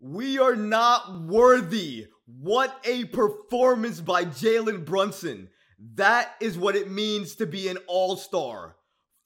We are not worthy. What a performance by Jalen Brunson. That is what it means to be an all star.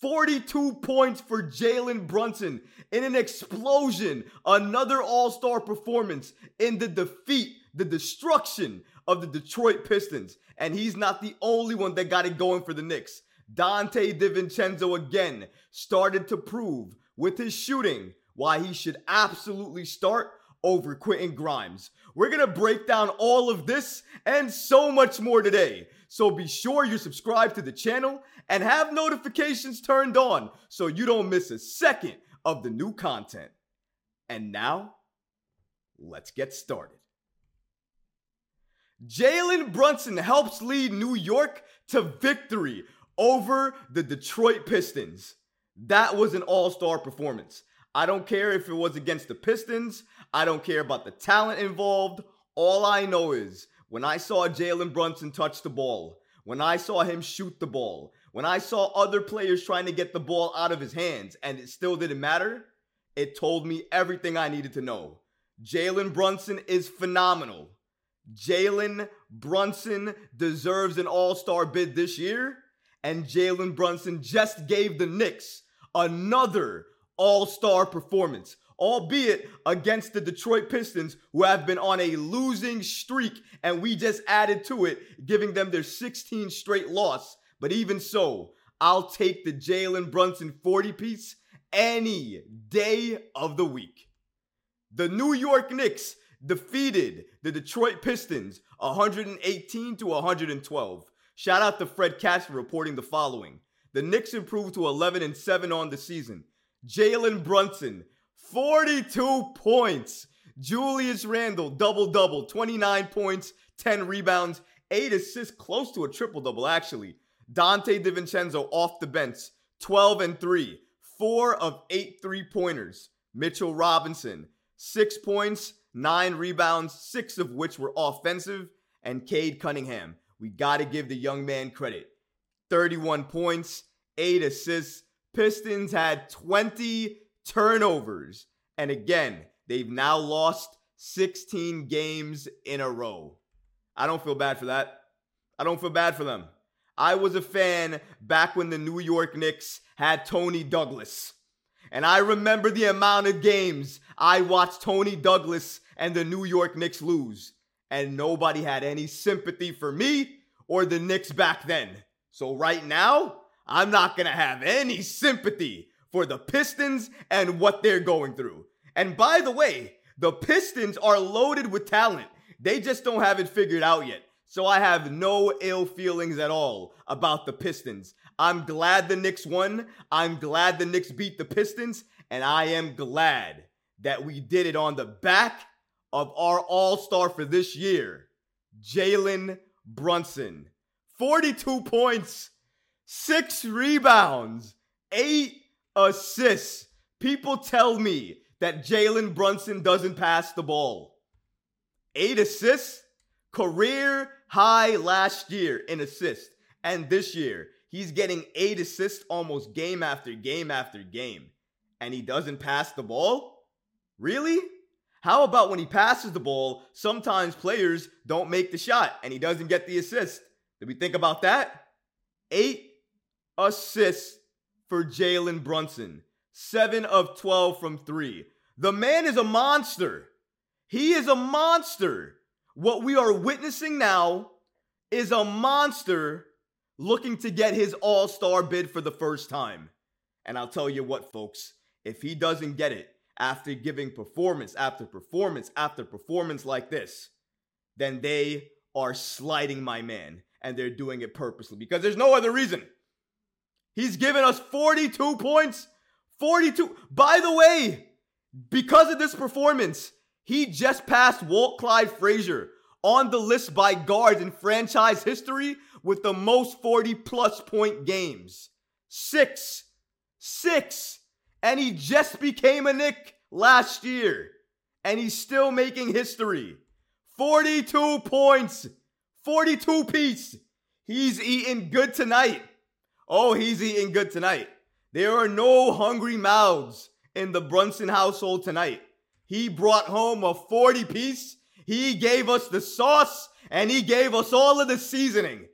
42 points for Jalen Brunson in an explosion. Another all star performance in the defeat, the destruction of the Detroit Pistons. And he's not the only one that got it going for the Knicks. Donte DiVincenzo again started to prove with his shooting why he should absolutely start over Quentin Grimes. We're gonna break down all of this and so much more today. So be sure you're subscribed to the channel and have notifications turned on so you don't miss a second of the new content. And now, let's get started. Jalen Brunson helps lead New York to victory over the Detroit Pistons. That was an all star performance. I don't care if it was against the Pistons. I don't care about the talent involved. All I know is when I saw Jalen Brunson touch the ball, when I saw him shoot the ball, when I saw other players trying to get the ball out of his hands and it still didn't matter, it told me everything I needed to know. Jalen Brunson is phenomenal. Jalen Brunson deserves an all star bid this year, and Jalen Brunson just gave the Knicks another all star performance, albeit against the Detroit Pistons, who have been on a losing streak, and we just added to it, giving them their 16 straight loss. But even so, I'll take the Jalen Brunson 40 piece any day of the week. The New York Knicks defeated the Detroit Pistons 118 to 112. Shout out to Fred Katz for reporting the following. The Knicks improved to 11 and 7 on the season. Jalen Brunson, 42 points. Julius Randle, double double, 29 points, 10 rebounds, 8 assists, close to a triple double, actually. Donte DiVincenzo off the bench, 12 and 3, 4 of 8 three pointers. Mitchell Robinson, 6 points, 9 rebounds, 6 of which were offensive. And Cade Cunningham, we got to give the young man credit. 31 points, 8 assists. Pistons had 20 turnovers. And again, they've now lost 16 games in a row. I don't feel bad for that. I don't feel bad for them. I was a fan back when the New York Knicks had Toney Douglas. And I remember the amount of games I watched Toney Douglas and the New York Knicks lose. And nobody had any sympathy for me or the Knicks back then. So right now, I'm not going to have any sympathy for the Pistons and what they're going through. And by the way, the Pistons are loaded with talent. They just don't have it figured out yet. So I have no ill feelings at all about the Pistons. I'm glad the Knicks won. I'm glad the Knicks beat the Pistons. And I am glad that we did it on the back of our all star for this year, Jalen Brunson. 42 points, six rebounds, eight assists. People tell me that Jalen Brunson doesn't pass the ball. Eight assists, career high last year in assists. And this year, he's getting eight assists almost game after game after game. And he doesn't pass the ball? Really? How about when he passes the ball, sometimes players don't make the shot and he doesn't get the assist? Did we think about that? Eight assists for Jalen Brunson, seven of 12 from three. The man is a monster. He is a monster. What we are witnessing now is a monster looking to get his all star bid for the first time. And I'll tell you what, folks, if he doesn't get it after giving performance after performance after performance like this, then they are sliding my man and they're doing it purposely because there's no other reason. He's given us 42 points. 42. By the way, because of this performance, He just passed Walt Clyde Frazier on the list by guards in franchise history with the most 40 plus point games. Six. Six. And he just became a Knick last year. And he's still making history. 42 points. 42 piece. He's eating good tonight. Oh, he's eating good tonight. There are no hungry mouths in the Brunson household tonight. He brought home a 40 piece. He gave us the sauce and he gave us all of the seasoning.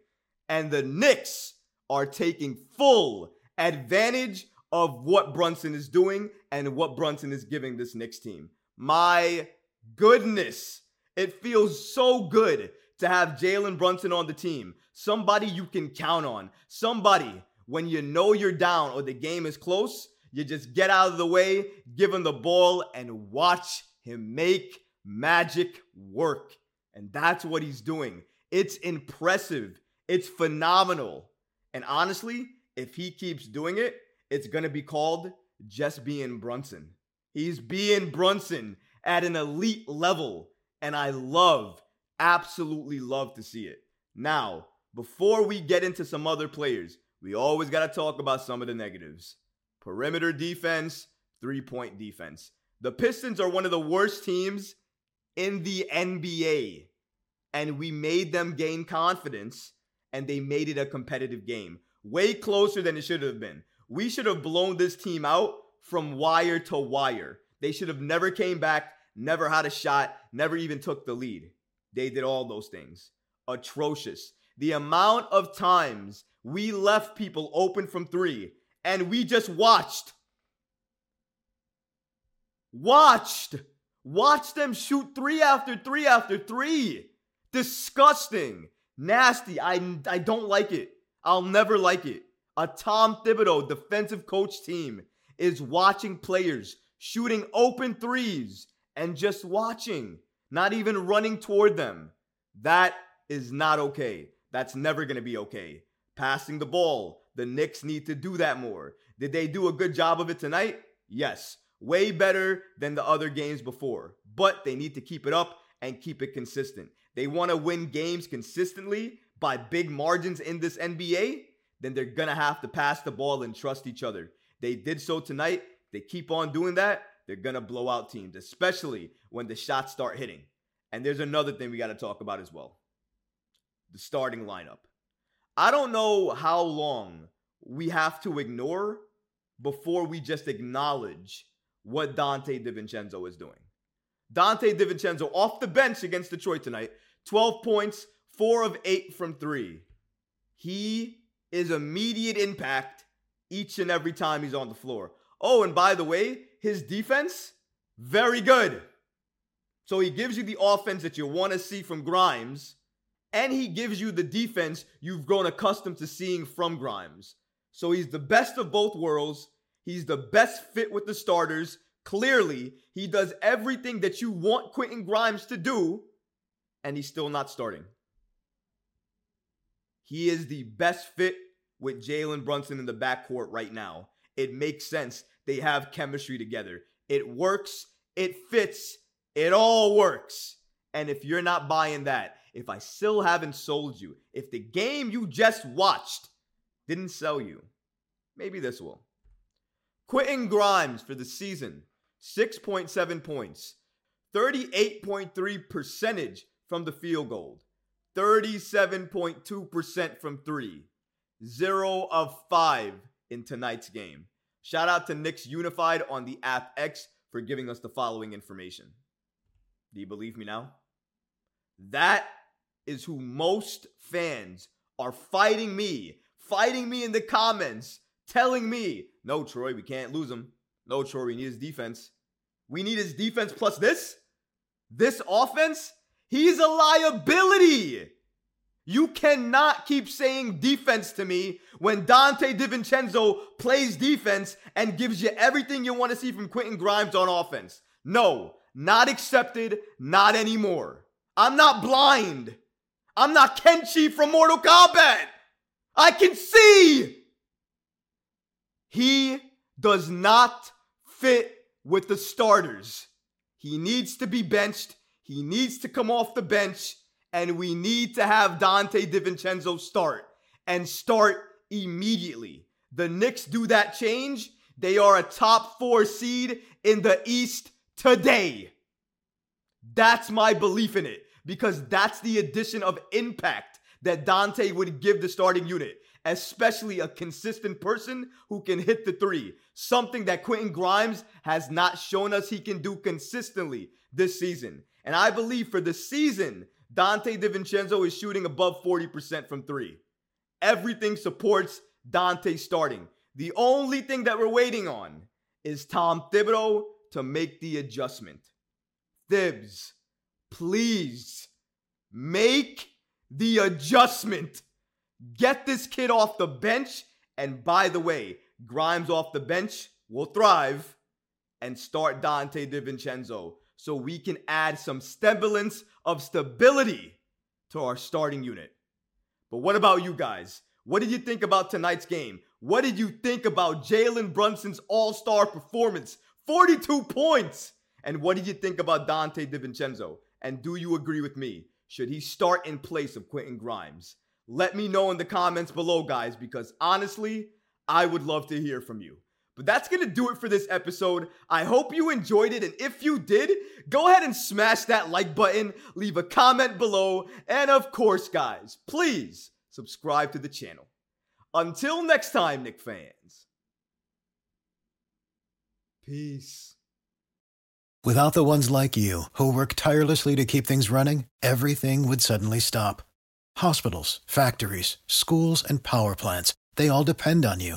And the Knicks are taking full advantage of what Brunson is doing and what Brunson is giving this Knicks team. My goodness. It feels so good to have Jalen Brunson on the team. Somebody you can count on. Somebody when you know you're down or the game is close, you just get out of the way, give him the ball, and watch him make magic work. And that's what he's doing. It's impressive. It's phenomenal. And honestly, if he keeps doing it, it's going to be called just being Brunson. He's being Brunson at an elite level. And I love, absolutely love to see it. Now, before we get into some other players, we always got to talk about some of the negatives perimeter defense, three point defense. The Pistons are one of the worst teams in the NBA. And we made them gain confidence and they made it a competitive game. Way closer than it should have been. We should have blown this team out from wire to wire. They should have never came back, never had a shot, never even took the lead. They did all those things. Atrocious. The amount of times we left people open from three and we just watched. Watched. Watched them shoot three after three after three. Disgusting. Nasty. I, I don't like it. I'll never like it. A Tom Thibodeau defensive coach team is watching players shooting open threes and just watching, not even running toward them. That is not okay. That's never going to be okay. Passing the ball, the Knicks need to do that more. Did they do a good job of it tonight? Yes. Way better than the other games before. But they need to keep it up and keep it consistent. They want to win games consistently by big margins in this NBA, then they're going to have to pass the ball and trust each other. They did so tonight. They keep on doing that. They're to blow out teams, especially when the shots start hitting. And there's another thing we got to talk about as well the starting lineup. I don't know how long we have to ignore before we just acknowledge what Donte DiVincenzo is doing. Donte DiVincenzo off the bench against Detroit tonight, 12 points, 4 of 8 from 3. He is immediate impact each and every time he's on the floor. Oh, and by the way, his defense, very good. So he gives you the offense that you want to see from Grimes and he gives you the defense you've grown accustomed to seeing from Grimes. So he's the best of both worlds. He's the best fit with the starters. Clearly, he does everything that you want Quentin Grimes to do, and he's still not starting. He is the best fit with Jalen Brunson in the backcourt right now. It makes sense. They have chemistry together. It works. It fits. It all works. And if you're not buying that, if I still haven't sold you, if the game you just watched didn't sell you, maybe this will. Quentin Grimes for the season 6.7 points, 38.3 percentage from the field goal, 37.2% from three, 0 of 5 in tonight's game. Shout out to Knicks Unified on the app X for giving us the following information. Do you believe me now? That is who most fans are fighting me, fighting me in the comments, telling me, no, Troy, we can't lose him. No, Troy, we need his defense. We need his defense plus this? This offense? He's a liability. You cannot keep saying defense to me when Donte DiVincenzo plays defense and gives you everything you want to see from Quentin Grimes on offense. No, not accepted, not anymore. I'm not blind. I'm not Kenshi from Mortal Kombat. I can see. He does not fit with the starters. He needs to be benched. He needs to come off the bench. And we need to have Donte DiVincenzo start and start immediately. The Knicks do that change. They are a top four seed in the East today. That's my belief in it because that's the addition of impact that Donte would give the starting unit, especially a consistent person who can hit the three, something that Quentin Grimes has not shown us he can do consistently this season. And I believe for the season, Donte DiVincenzo is shooting above 40% from three. Everything supports Donte starting. The only thing that we're waiting on is Tom Thibodeau to make the adjustment. Thibs, please make the adjustment. Get this kid off the bench. And by the way, Grimes off the bench will thrive and start Donte DiVincenzo so we can add some semblance of stability to our starting unit. But what about you guys? What did you think about tonight's game? What did you think about Jalen Brunson's all star performance? 42 points! And what did you think about Donte DiVincenzo? And do you agree with me? Should he start in place of Quentin Grimes? Let me know in the comments below, guys, because honestly, I would love to hear from you. But that's going to do it for this episode. I hope you enjoyed it. And if you did, go ahead and smash that like button, leave a comment below. And of course, guys, please subscribe to the channel. Until next time, Knick fans. Peace. Without the ones like you, who work tirelessly to keep things running, everything would suddenly stop. Hospitals, factories, schools, and power plants, they all depend on you.